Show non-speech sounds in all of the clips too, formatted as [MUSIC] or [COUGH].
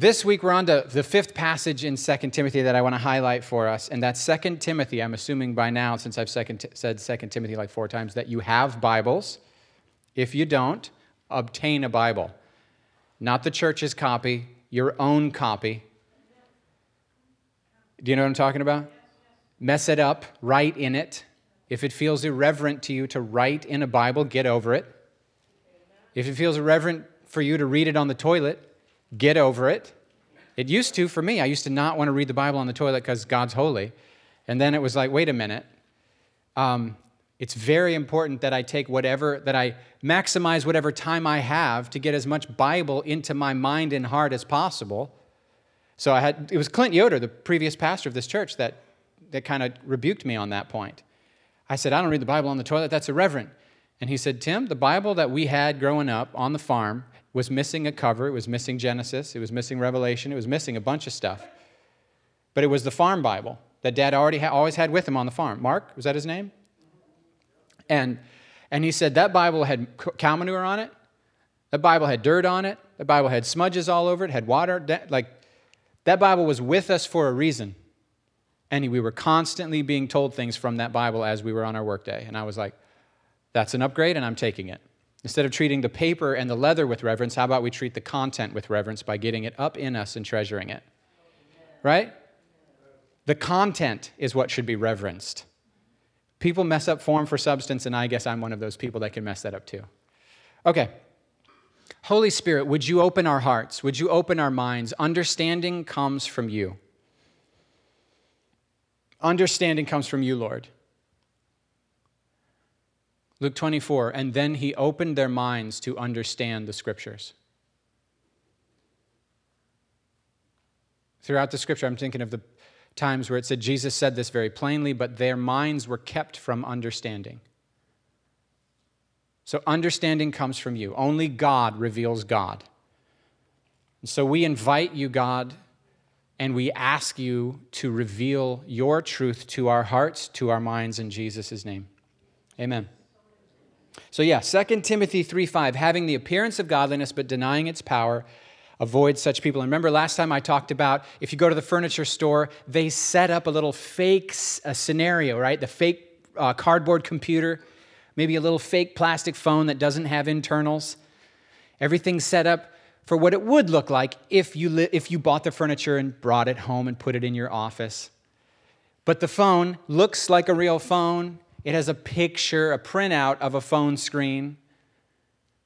This week we're on to the fifth passage in 2 Timothy that I want to highlight for us, and that's 2 Timothy. I'm assuming by now, since I've said 2 Timothy like four times, that you have Bibles. If you don't, obtain a Bible. Not the church's copy, your own copy. Do you know what I'm talking about? Mess it up, write in it. If it feels irreverent to you to write in a Bible, get over it. If it feels irreverent for you to read it on the toilet, get over it. It used to for me. I used to not want to read the Bible on the toilet because God's holy. And then it was like, wait a minute. Um, it's very important that I take whatever, that I maximize whatever time I have to get as much Bible into my mind and heart as possible. So I had, it was Clint Yoder, the previous pastor of this church, that, that kind of rebuked me on that point. I said, I don't read the Bible on the toilet, that's irreverent. And he said, Tim, the Bible that we had growing up on the farm was missing a cover, it was missing Genesis, it was missing Revelation, it was missing a bunch of stuff. But it was the farm Bible that dad already ha- always had with him on the farm. Mark, was that his name? And, and he said that Bible had cow manure on it, that Bible had dirt on it, that Bible had smudges all over it, had water. That, Like, that Bible was with us for a reason. And we were constantly being told things from that Bible as we were on our workday. And I was like, that's an upgrade, and I'm taking it. Instead of treating the paper and the leather with reverence, how about we treat the content with reverence by getting it up in us and treasuring it? Right? The content is what should be reverenced. People mess up form for substance, and I guess I'm one of those people that can mess that up too. Okay. Holy Spirit, would you open our hearts? Would you open our minds? Understanding comes from you. Understanding comes from you, Lord. Luke 24, and then he opened their minds to understand the scriptures. Throughout the scripture, I'm thinking of the times where it said Jesus said this very plainly, but their minds were kept from understanding. So, understanding comes from you. Only God reveals God. And so, we invite you, God, and we ask you to reveal your truth to our hearts, to our minds, in Jesus' name. Amen. So yeah, 2 Timothy 3:5, having the appearance of godliness but denying its power, avoid such people. And remember last time I talked about if you go to the furniture store, they set up a little fake scenario, right? The fake uh, cardboard computer, maybe a little fake plastic phone that doesn't have internals. Everything's set up for what it would look like if you, li- if you bought the furniture and brought it home and put it in your office. But the phone looks like a real phone. It has a picture, a printout of a phone screen.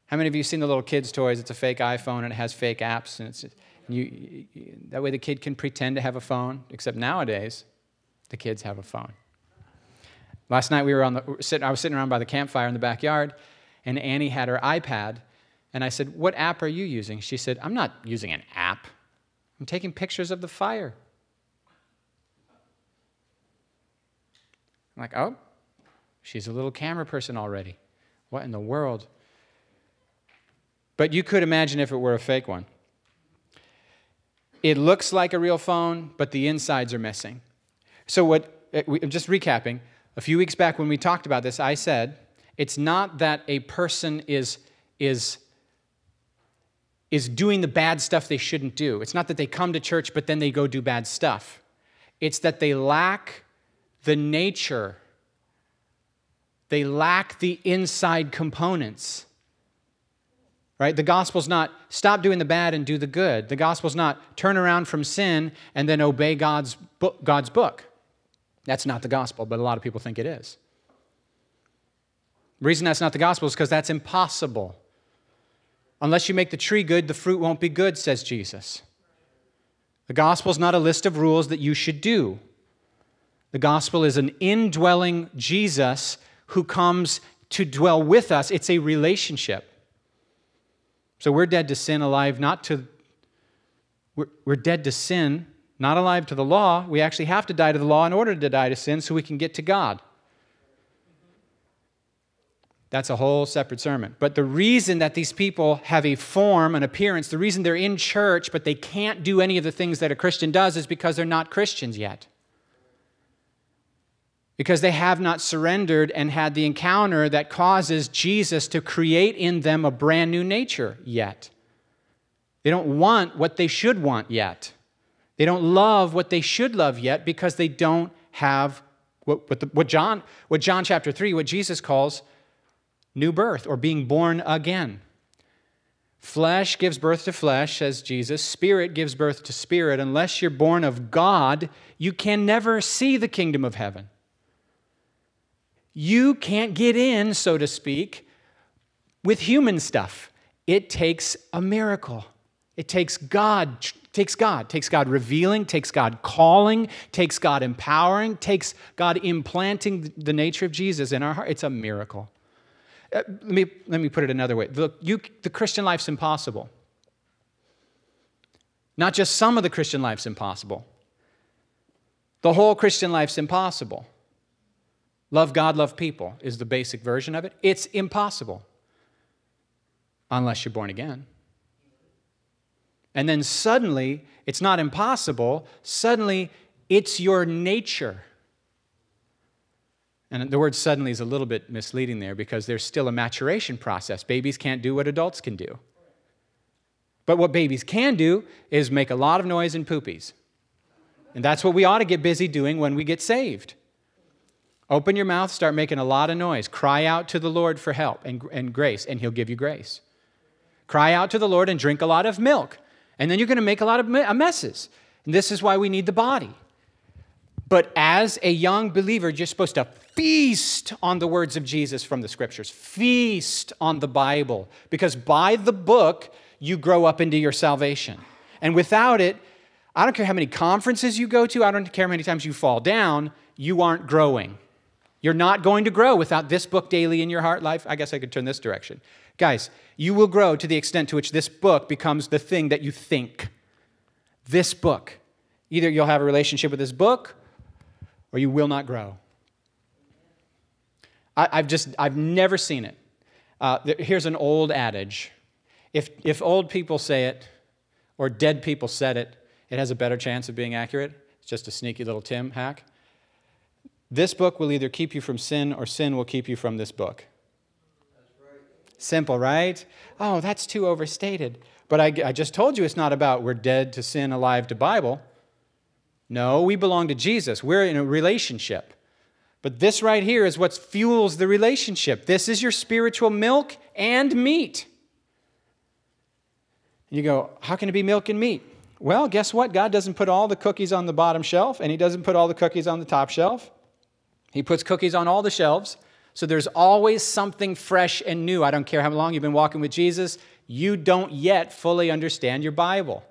How many of you seen the little kids' toys? It's a fake iPhone and it has fake apps, and it's you, you, that way the kid can pretend to have a phone. Except nowadays, the kids have a phone. Last night we were on the sitting, I was sitting around by the campfire in the backyard, and Annie had her iPad, and I said, "What app are you using?" She said, "I'm not using an app. I'm taking pictures of the fire." I'm like, "Oh, She's a little camera person already. What in the world? But you could imagine if it were a fake one. It looks like a real phone, but the insides are missing. So, what, eh, just recapping. A few weeks back when we talked about this, I said it's not that a person is, is, is doing the bad stuff they shouldn't do. It's not that they come to church, but then they go do bad stuff. It's that they lack the nature they lack the inside components. Right? The gospel's not stop doing the bad and do the good. The gospel's not turn around from sin and then obey God's book, God's book. That's not the gospel, but a lot of people think it is. The reason that's not the gospel is because that's impossible. Unless you make the tree good, the fruit won't be good, says Jesus. The gospel is not a list of rules that you should do. The gospel is an indwelling Jesus who comes to dwell with us. It's a relationship. So we're dead to sin, alive not to, we're, we're dead to sin, not alive to the law. We actually have to die to the law in order to die to sin so we can get to God. That's a whole separate sermon. But the reason that these people have a form, an appearance, the reason they're in church, but they can't do any of the things that a Christian does is because they're not Christians yet because they have not surrendered and had the encounter that causes Jesus to create in them a brand new nature yet. They don't want what they should want yet. They don't love what they should love yet because they don't have what, what, the, what, John, what John chapter 3, what Jesus calls new birth or being born again. Flesh gives birth to flesh, says Jesus. Spirit gives birth to spirit. Unless you're born of God, you can never see the kingdom of heaven. You can't get in, so to speak, with human stuff. It takes a miracle. It takes God, takes God, takes God revealing, takes God calling, takes God empowering, takes God implanting the nature of Jesus in our heart. It's a miracle. Uh, let, me, let me put it another way. The, you, the Christian life's impossible. Not just some of the Christian life's impossible. The whole Christian life's impossible. Love God, love people is the basic version of it. It's impossible unless you're born again. And then suddenly, it's not impossible. Suddenly, it's your nature. And the word suddenly is a little bit misleading there because there's still a maturation process. Babies can't do what adults can do. But what babies can do is make a lot of noise and poopies. And that's what we ought to get busy doing when we get saved. Open your mouth, start making a lot of noise. Cry out to the Lord for help and, and grace, and He'll give you grace. Cry out to the Lord and drink a lot of milk. And then you're going to make a lot of messes. And this is why we need the body. But as a young believer, you're supposed to feast on the words of Jesus from the scriptures, feast on the Bible, because by the book, you grow up into your salvation. And without it, I don't care how many conferences you go to, I don't care how many times you fall down, you aren't growing. You're not going to grow without this book daily in your heart life. I guess I could turn this direction. Guys, you will grow to the extent to which this book becomes the thing that you think. This book. Either you'll have a relationship with this book or you will not grow. I, have just, I've never seen it. Uh, here's an old adage if, if old people say it or dead people said it, it has a better chance of being accurate. It's just a sneaky little Tim hack. This book will either keep you from sin or sin will keep you from this book. Simple, right? Oh, that's too overstated. But I, I just told you it's not about we're dead to sin, alive to Bible. No, we belong to Jesus. We're in a relationship. But this right here is what fuels the relationship. This is your spiritual milk and meat. You go, how can it be milk and meat? Well, guess what? God doesn't put all the cookies on the bottom shelf, and He doesn't put all the cookies on the top shelf. He puts cookies on all the shelves. So there's always something fresh and new. I don't care how long you've been walking with Jesus, you don't yet fully understand your Bible.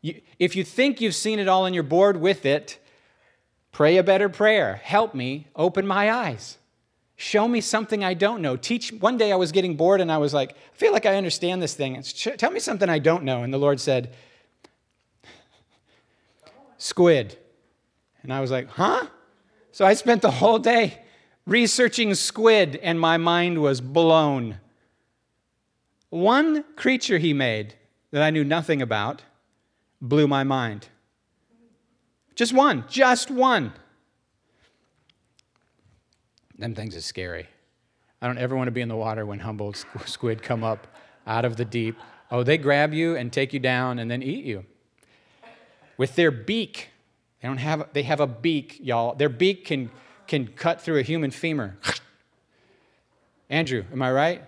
You, if you think you've seen it all and you're bored with it, pray a better prayer. Help me open my eyes. Show me something I don't know. Teach. One day I was getting bored and I was like, I feel like I understand this thing. Tell me something I don't know. And the Lord said, [LAUGHS] Squid. And I was like, huh? So I spent the whole day researching squid, and my mind was blown. One creature he made that I knew nothing about blew my mind. Just one, just one. Them things is scary. I don't ever want to be in the water when Humboldt squid come up out of the deep. Oh, they grab you and take you down and then eat you. With their beak, they don't have they have a beak, y'all. Their beak can can cut through a human femur. [LAUGHS] Andrew, am I right?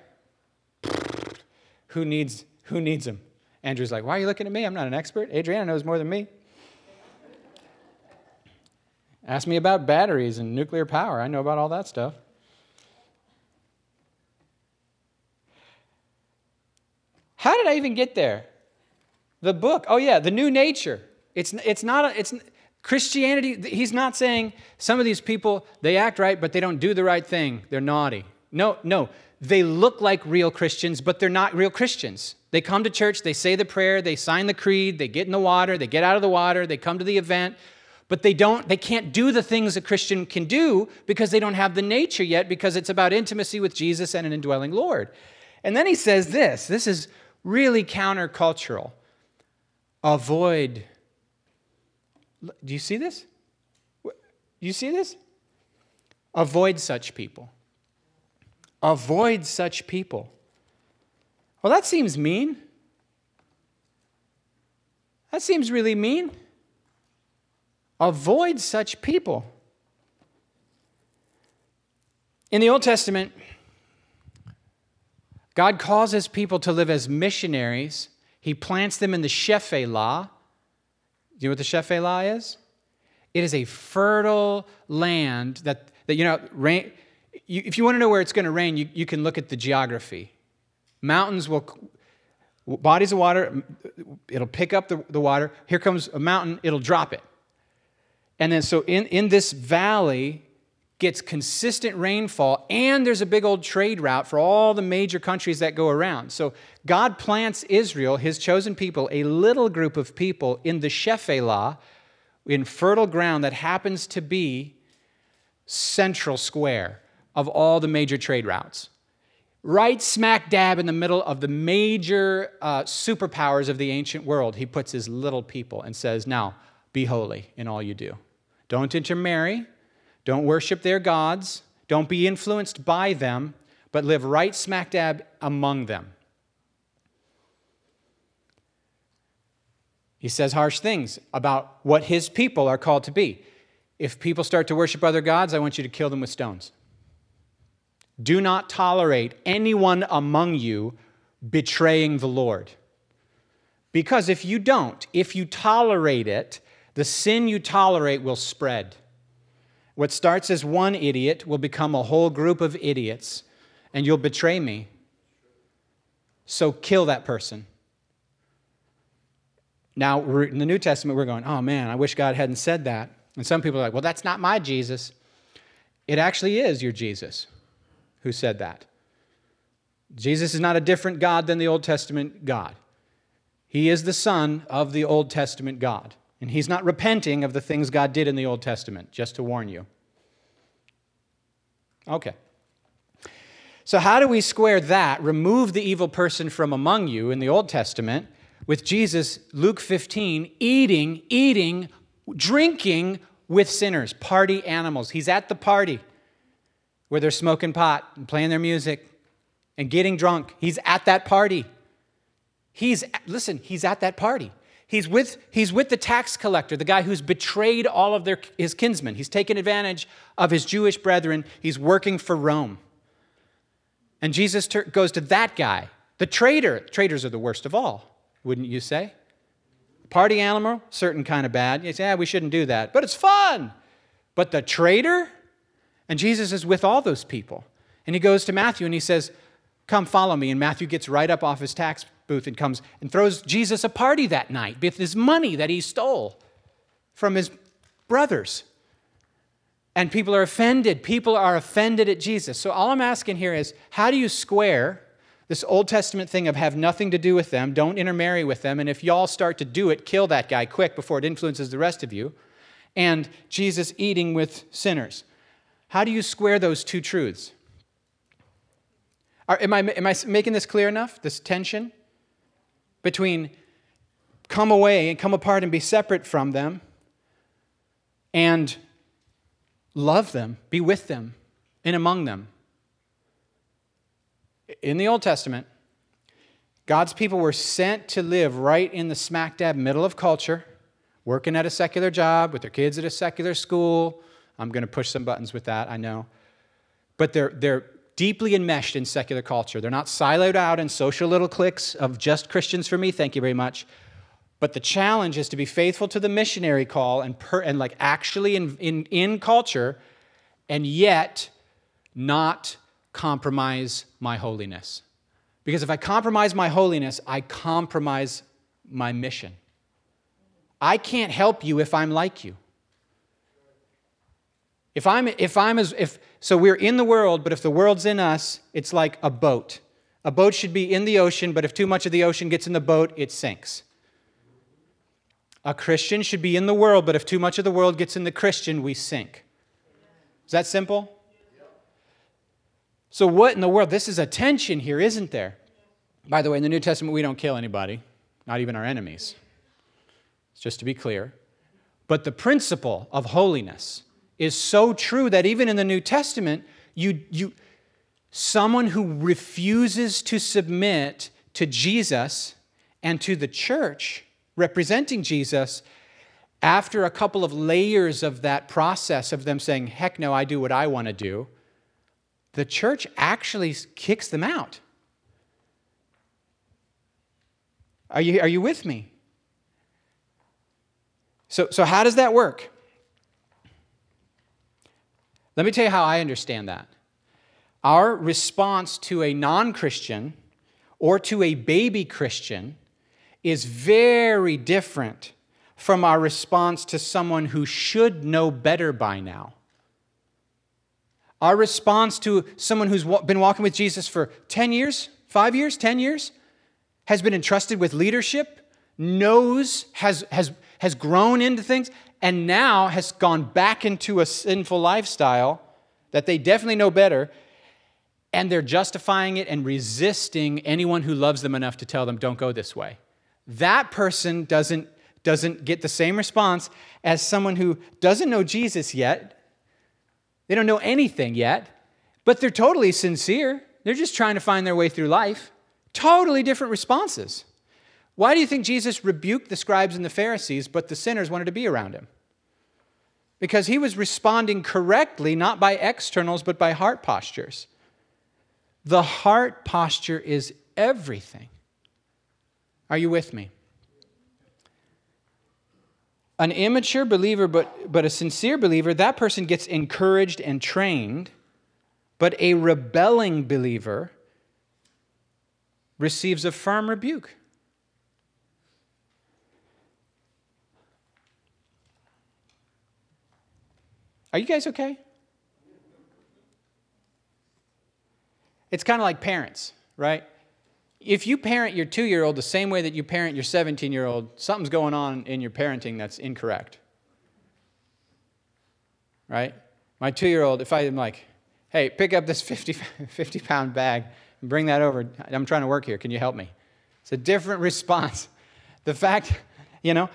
Who needs who needs them? Andrew's like, why are you looking at me? I'm not an expert. Adriana knows more than me. Ask me about batteries and nuclear power. I know about all that stuff. How did I even get there? The book. Oh yeah, the new nature. It's it's not a, it's Christianity, he's not saying some of these people, they act right, but they don't do the right thing. They're naughty. No, no. They look like real Christians, but they're not real Christians. They come to church, they say the prayer, they sign the creed, they get in the water, they get out of the water, they come to the event, but they don't they can't do the things a Christian can do because they don't have the nature yet because it's about intimacy with Jesus and an indwelling Lord. And then he says this, this is really countercultural. Avoid do you see this? Do you see this? Avoid such people. Avoid such people. Well, that seems mean. That seems really mean. Avoid such people. In the Old Testament, God causes people to live as missionaries. He plants them in the Shephelah. You know what the Shephelah is? It is a fertile land that, that you know, rain, you, if you want to know where it's going to rain, you, you can look at the geography. Mountains will, bodies of water, it'll pick up the, the water. Here comes a mountain, it'll drop it. And then, so in, in this valley, gets consistent rainfall, and there's a big old trade route for all the major countries that go around. So God plants Israel, his chosen people, a little group of people in the Shephelah, in fertile ground that happens to be central square of all the major trade routes. Right smack dab in the middle of the major uh, superpowers of the ancient world, he puts his little people and says, Now, be holy in all you do. Don't intermarry. Don't worship their gods. Don't be influenced by them, but live right smack dab among them. He says harsh things about what his people are called to be. If people start to worship other gods, I want you to kill them with stones. Do not tolerate anyone among you betraying the Lord. Because if you don't, if you tolerate it, the sin you tolerate will spread. What starts as one idiot will become a whole group of idiots, and you'll betray me. So kill that person. Now, in the New Testament, we're going, oh man, I wish God hadn't said that. And some people are like, well, that's not my Jesus. It actually is your Jesus who said that. Jesus is not a different God than the Old Testament God. He is the Son of the Old Testament God. And he's not repenting of the things God did in the Old Testament, just to warn you. Okay. So, how do we square that, remove the evil person from among you in the Old Testament, with Jesus, Luke 15, eating, eating, drinking with sinners, party animals? He's at the party where they're smoking pot and playing their music and getting drunk. He's at that party. He's, listen, he's at that party. He's with, he's with the tax collector, the guy who's betrayed all of their, his kinsmen. He's taken advantage of his Jewish brethren. He's working for Rome. And Jesus ter- goes to that guy, the traitor. Traitors are the worst of all, wouldn't you say? Party animal, certain kind of bad. You say, yeah, we shouldn't do that, but it's fun. But the traitor? And Jesus is with all those people. And he goes to Matthew and he says, Come follow me. And Matthew gets right up off his tax booth and comes and throws Jesus a party that night with his money that he stole from his brothers. And people are offended. People are offended at Jesus. So all I'm asking here is how do you square this Old Testament thing of have nothing to do with them, don't intermarry with them, and if y'all start to do it, kill that guy quick before it influences the rest of you, and Jesus eating with sinners? How do you square those two truths? Are, am, I, am I making this clear enough? This tension? between come away and come apart and be separate from them and love them, be with them and among them. In the Old Testament, God's people were sent to live right in the smack dab middle of culture, working at a secular job with their kids at a secular school. I'm going to push some buttons with that, I know. But they're, they're deeply enmeshed in secular culture. They're not siloed out in social little cliques of just Christians for me, thank you very much. But the challenge is to be faithful to the missionary call and, per, and like actually in, in, in culture and yet not compromise my holiness. Because if I compromise my holiness, I compromise my mission. I can't help you if I'm like you. If I'm, if I'm as, if, so we're in the world, but if the world's in us, it's like a boat. A boat should be in the ocean, but if too much of the ocean gets in the boat, it sinks. A Christian should be in the world, but if too much of the world gets in the Christian, we sink. Is that simple? So, what in the world? This is a tension here, isn't there? By the way, in the New Testament, we don't kill anybody, not even our enemies. It's Just to be clear. But the principle of holiness, is so true that even in the New Testament, you, you, someone who refuses to submit to Jesus and to the church representing Jesus, after a couple of layers of that process of them saying, heck no, I do what I want to do, the church actually kicks them out. Are you, are you with me? So, so, how does that work? Let me tell you how I understand that. Our response to a non Christian or to a baby Christian is very different from our response to someone who should know better by now. Our response to someone who's been walking with Jesus for 10 years, five years, 10 years, has been entrusted with leadership, knows, has, has, has grown into things, and now has gone back into a sinful lifestyle that they definitely know better, and they're justifying it and resisting anyone who loves them enough to tell them, don't go this way. That person doesn't, doesn't get the same response as someone who doesn't know Jesus yet. They don't know anything yet, but they're totally sincere. They're just trying to find their way through life. Totally different responses. Why do you think Jesus rebuked the scribes and the Pharisees, but the sinners wanted to be around him? Because he was responding correctly, not by externals, but by heart postures. The heart posture is everything. Are you with me? An immature believer, but, but a sincere believer, that person gets encouraged and trained, but a rebelling believer receives a firm rebuke. Are you guys okay? It's kind of like parents, right? If you parent your two year old the same way that you parent your 17 year old, something's going on in your parenting that's incorrect. Right? My two year old, if I'm like, hey, pick up this 50, [LAUGHS] 50 pound bag, and bring that over. I'm trying to work here. Can you help me? It's a different [LAUGHS] response. The fact, you know,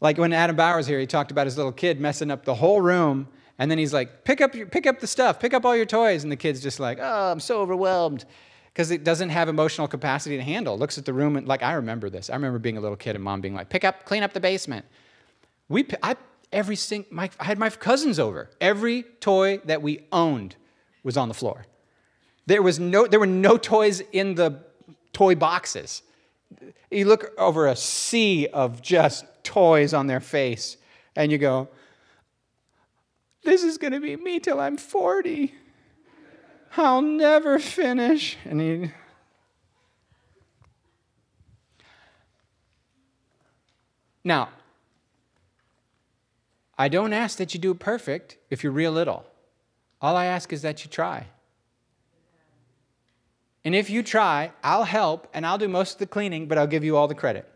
like when Adam Bauer was here, he talked about his little kid messing up the whole room, and then he's like, pick up, your, pick up the stuff, pick up all your toys. And the kid's just like, oh, I'm so overwhelmed because it doesn't have emotional capacity to handle. Looks at the room and like I remember this. I remember being a little kid and mom being like, "Pick up, clean up the basement." We, I, every sing, my, I had my cousins over. Every toy that we owned was on the floor. There, was no, there were no toys in the toy boxes. You look over a sea of just toys on their face, and you go, This is going to be me till I'm 40. I'll never finish. And Now, I don't ask that you do it perfect if you're real little. All I ask is that you try. And if you try, I'll help and I'll do most of the cleaning, but I'll give you all the credit.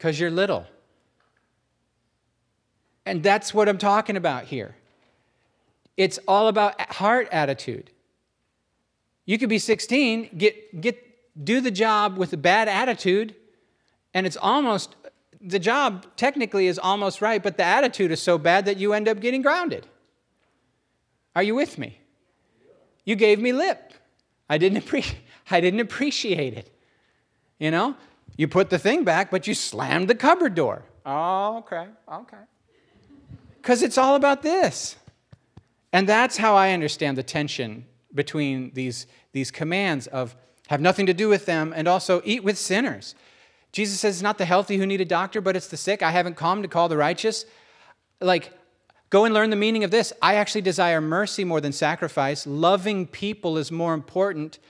Because you're little. And that's what I'm talking about here. It's all about heart attitude. You could be 16, get, get, do the job with a bad attitude, and it's almost, the job technically is almost right, but the attitude is so bad that you end up getting grounded. Are you with me? You gave me lip. I didn't, appre- [LAUGHS] I didn't appreciate it. You know, you put the thing back, but you slammed the cupboard door. Oh, okay, okay. Because it's all about this. And that's how I understand the tension between these, these commands of have nothing to do with them and also eat with sinners. Jesus says it's not the healthy who need a doctor, but it's the sick. I haven't come to call the righteous. Like, Go and learn the meaning of this. I actually desire mercy more than sacrifice. Loving people is more important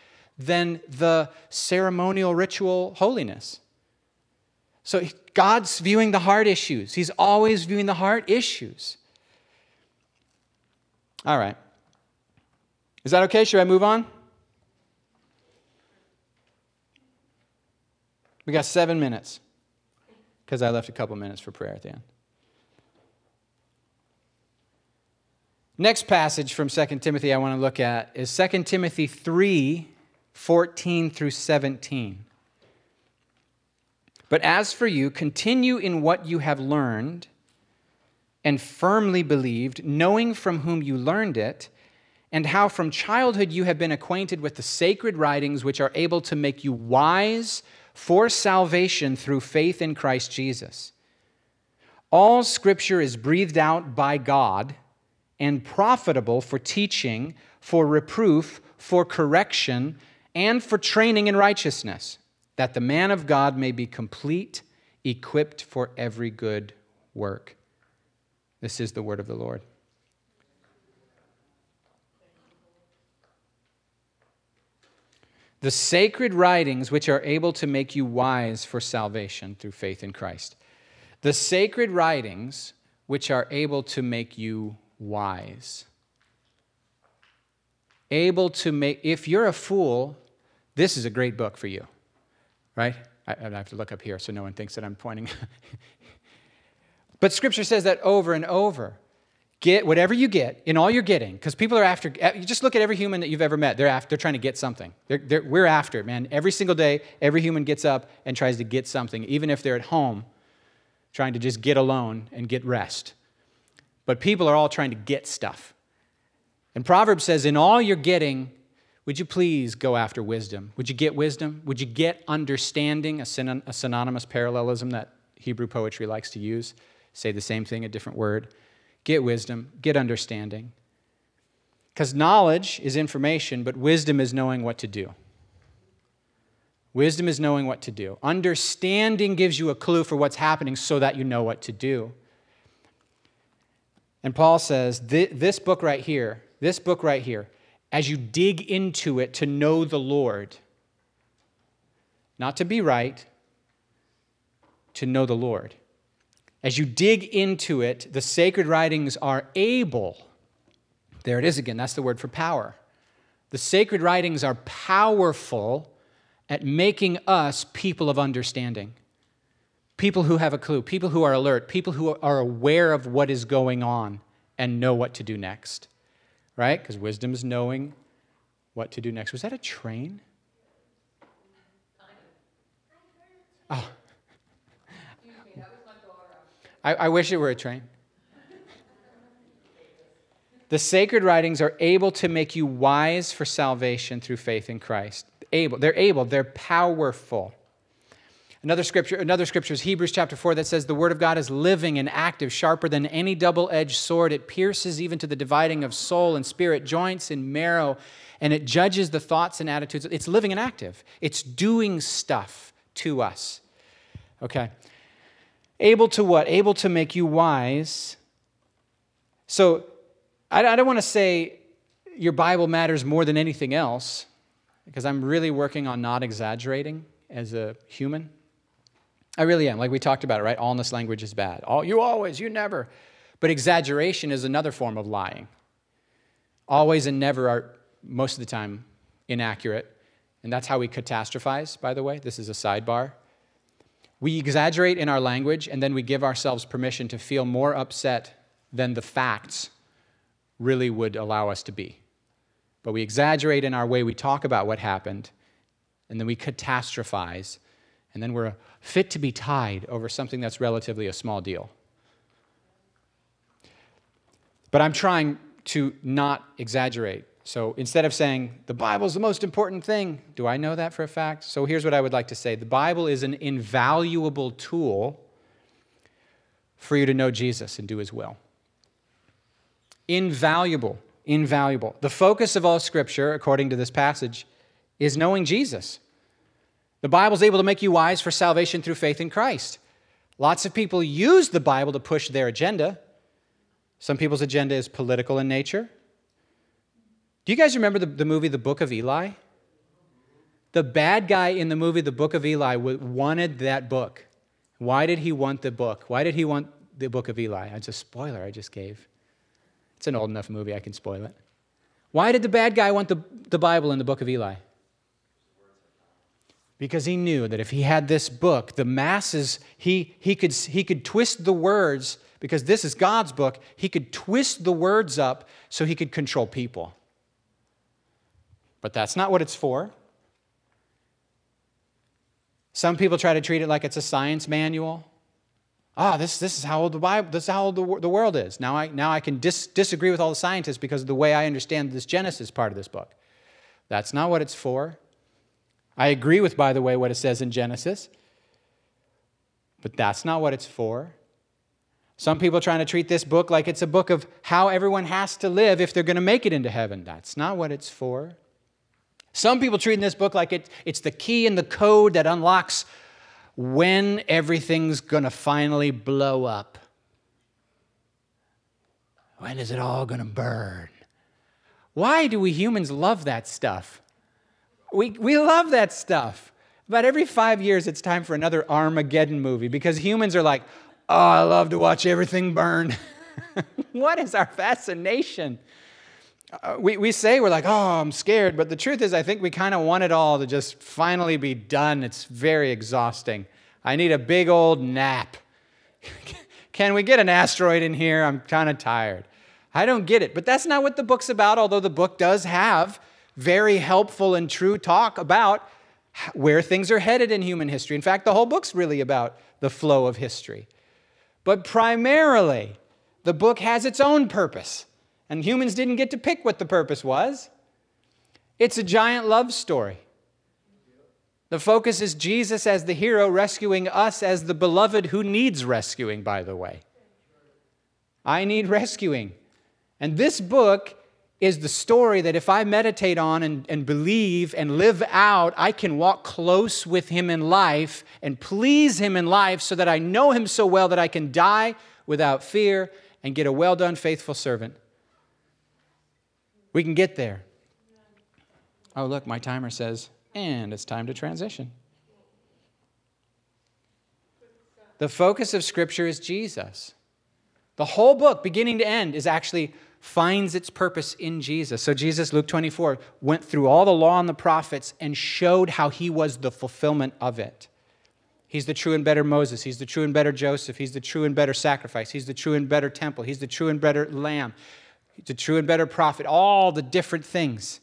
than the ceremonial ritual holiness. So God's viewing the heart issues. He's always viewing the heart issues. All right. Is that okay? Should I move on? We got seven minutes because I left a couple minutes for prayer at the end. Next passage from 2 Timothy I want to look at is 2 Timothy 3 14 through 17. But as for you, continue in what you have learned and firmly believed, knowing from whom you learned it, and how from childhood you have been acquainted with the sacred writings which are able to make you wise for salvation through faith in Christ Jesus. All scripture is breathed out by God and profitable for teaching, for reproof, for correction, and for training in righteousness, that the man of God may be complete, equipped for every good work. This is the word of the Lord. the sacred writings which are able to make you wise for salvation through faith in Christ. The sacred writings which are able to make you wise. Able to make, if you're a fool, this is a great book for you, right? I, I have to look up here so no one thinks that I'm pointing. [LAUGHS] but scripture says that over and over. Get whatever you get in all you're getting, because people are after, eh, you just look at every human that you've ever met. They're, after, they're trying to get something. They're, they're, we're after man. Every single day, every human gets up and tries to get something, even if they're at home trying to just get alone and get rest. But people are all trying to get stuff. And Proverbs says, In all you're getting, would you please go after wisdom? Would you get wisdom? Would you get understanding, a, syn- a synonymous parallelism that Hebrew poetry likes to use? Say the same thing, a different word get wisdom, get understanding. Because knowledge is information, but wisdom is knowing what to do. Wisdom is knowing what to do. Understanding gives you a clue for what's happening so that you know what to do. And Paul says, this book right here, this book right here, as you dig into it to know the Lord, not to be right, to know the Lord. As you dig into it, the sacred writings are able. There it is again, that's the word for power. The sacred writings are powerful at making us people of understanding. People who have a clue, people who are alert, people who are aware of what is going on and know what to do next. Right? Because wisdom is knowing what to do next. Was that a train? Oh. I, I wish it were a train. The sacred writings are able to make you wise for salvation through faith in Christ. Able, they're able, they're powerful. Another scripture, another scripture is Hebrews chapter 4 that says the word of God is living and active, sharper than any double-edged sword. It pierces even to the dividing of soul and spirit, joints and marrow, and it judges the thoughts and attitudes. It's living and active. It's doing stuff to us. Okay. Able to what? Able to make you wise. So I, I don't want to say your Bible matters more than anything else, because I'm really working on not exaggerating as a human. I really am. Like we talked about it, right? Allness language is bad. All you always, you never. But exaggeration is another form of lying. Always and never are most of the time inaccurate. And that's how we catastrophize, by the way. This is a sidebar. We exaggerate in our language, and then we give ourselves permission to feel more upset than the facts really would allow us to be. But we exaggerate in our way we talk about what happened, and then we catastrophize, and then we're fit to be tied over something that's relatively a small deal. But I'm trying to not exaggerate. So instead of saying, the Bible is the most important thing, do I know that for a fact? So here's what I would like to say the Bible is an invaluable tool for you to know Jesus and do his will. Invaluable, invaluable. The focus of all Scripture, according to this passage, is knowing Jesus. The Bible is able to make you wise for salvation through faith in Christ. Lots of people use the Bible to push their agenda. Some people's agenda is political in nature. Do you guys remember the, the movie The Book of Eli? The bad guy in the movie The Book of Eli wanted that book. Why did he want the book? Why did he want the Book of Eli? It's a spoiler I just gave. It's an old enough movie, I can spoil it. Why did the bad guy want the, the Bible in the Book of Eli? Because he knew that if he had this book, the masses, he, he, could, he could twist the words, because this is God's book, he could twist the words up so he could control people. But that's not what it's for. Some people try to treat it like it's a science manual. ah, oh, this, this is how old the Bible, this is how old the, the world is. Now I, now I can dis, disagree with all the scientists because of the way I understand this Genesis part of this book. That's not what it's for. I agree with, by the way, what it says in Genesis, but that's not what it's for. Some people are trying to treat this book like it's a book of how everyone has to live if they're going to make it into heaven. That's not what it's for. Some people treat this book like it, it's the key and the code that unlocks when everything's going to finally blow up. When is it all going to burn? Why do we humans love that stuff? We, we love that stuff. About every five years, it's time for another Armageddon movie because humans are like, oh, I love to watch everything burn. [LAUGHS] what is our fascination? Uh, we, we say we're like, oh, I'm scared, but the truth is, I think we kind of want it all to just finally be done. It's very exhausting. I need a big old nap. [LAUGHS] Can we get an asteroid in here? I'm kind of tired. I don't get it, but that's not what the book's about, although the book does have very helpful and true talk about where things are headed in human history. In fact, the whole book's really about the flow of history. But primarily, the book has its own purpose. And humans didn't get to pick what the purpose was. It's a giant love story. The focus is Jesus as the hero rescuing us as the beloved who needs rescuing, by the way. I need rescuing. And this book is the story that if I meditate on and, and believe and live out, I can walk close with Him in life and please Him in life so that I know Him so well that I can die without fear and get a well done, faithful servant we can get there. Oh, look, my timer says, and it's time to transition. The focus of Scripture is Jesus. The whole book, beginning to end, is actually finds its purpose in Jesus. So Jesus, Luke 24, went through all the law and the prophets and showed how he was the fulfillment of it. He's the true and better Moses. He's the true and better Joseph. He's the true and better sacrifice. He's the true and better temple. He's the true and better lamb. He's the true and better prophet, all the different things.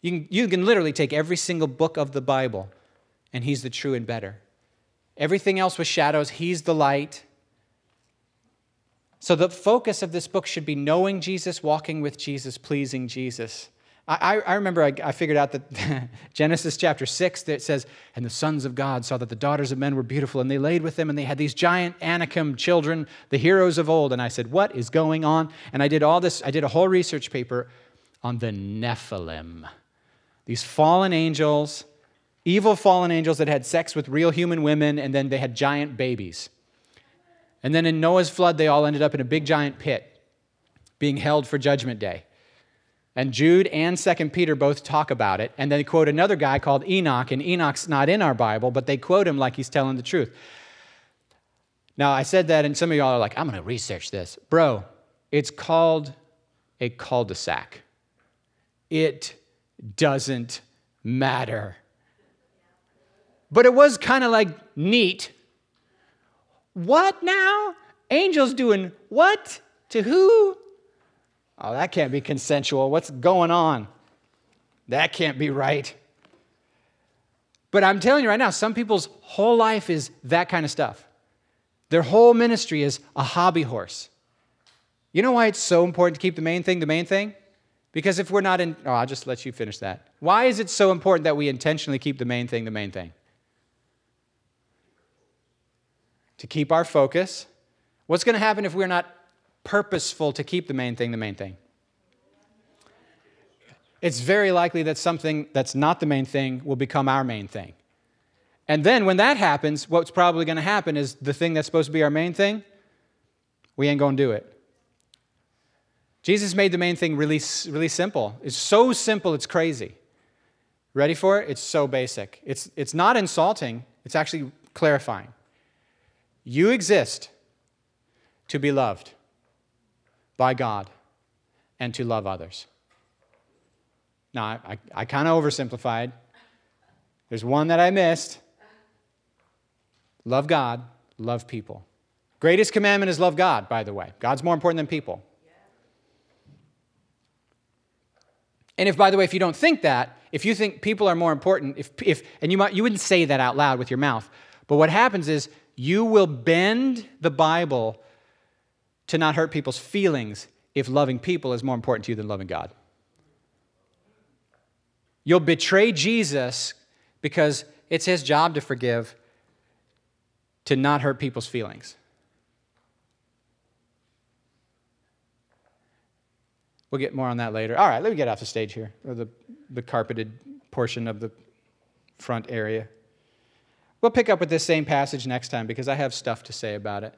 You can, you can literally take every single book of the Bible, and he's the true and better. Everything else was shadows, he's the light. So the focus of this book should be knowing Jesus, walking with Jesus, pleasing Jesus. I, I remember I, I, figured out that [LAUGHS] Genesis chapter 6 that says, And the sons of God saw that the daughters of men were beautiful, and they laid with them, and they had these giant Anakim children, the heroes of old. And I said, What is going on? And I did all this, I did a whole research paper on the Nephilim. These fallen angels, evil fallen angels that had sex with real human women, and then they had giant babies. And then in Noah's flood, they all ended up in a big giant pit, being held for judgment day. And Jude and 2 Peter both talk about it. And they quote another guy called Enoch, and Enoch's not in our Bible, but they quote him like he's telling the truth. Now, I said that, and some of y'all are like, I'm going to research this. Bro, it's called a cul de sac. It doesn't matter. But it was kind of like neat. What now? Angels doing what? To who? Oh, that can't be consensual. What's going on? That can't be right. But I'm telling you right now, some people's whole life is that kind of stuff. Their whole ministry is a hobby horse. You know why it's so important to keep the main thing the main thing? Because if we're not in, oh, I'll just let you finish that. Why is it so important that we intentionally keep the main thing the main thing? To keep our focus. What's going to happen if we're not purposeful to keep the main thing the main thing. It's very likely that something that's not the main thing will become our main thing. And then when that happens, what's probably going to happen is the thing that's supposed to be our main thing, we ain't going to do it. Jesus made the main thing really, really simple. It's so simple, it's crazy. Ready for it? It's so basic. It's, it's not insulting, it's actually clarifying. You exist to be loved by God and to love others. Now, I, I, kind of oversimplified. There's one that I missed love God, love people. Greatest commandment is love God, by the way. God's more important than people. And if, by the way, if you don't think that, if you think people are more important, if, if and you, might, you wouldn't say that out loud with your mouth, but what happens is You will bend the Bible to not hurt people's feelings if loving people is more important to you than loving God. You'll betray Jesus because it's his job to forgive, to not hurt people's feelings. We'll get more on that later. All right, let me get off the stage here, or the, the carpeted portion of the front area. We'll pick up with this same passage next time because I have stuff to say about it.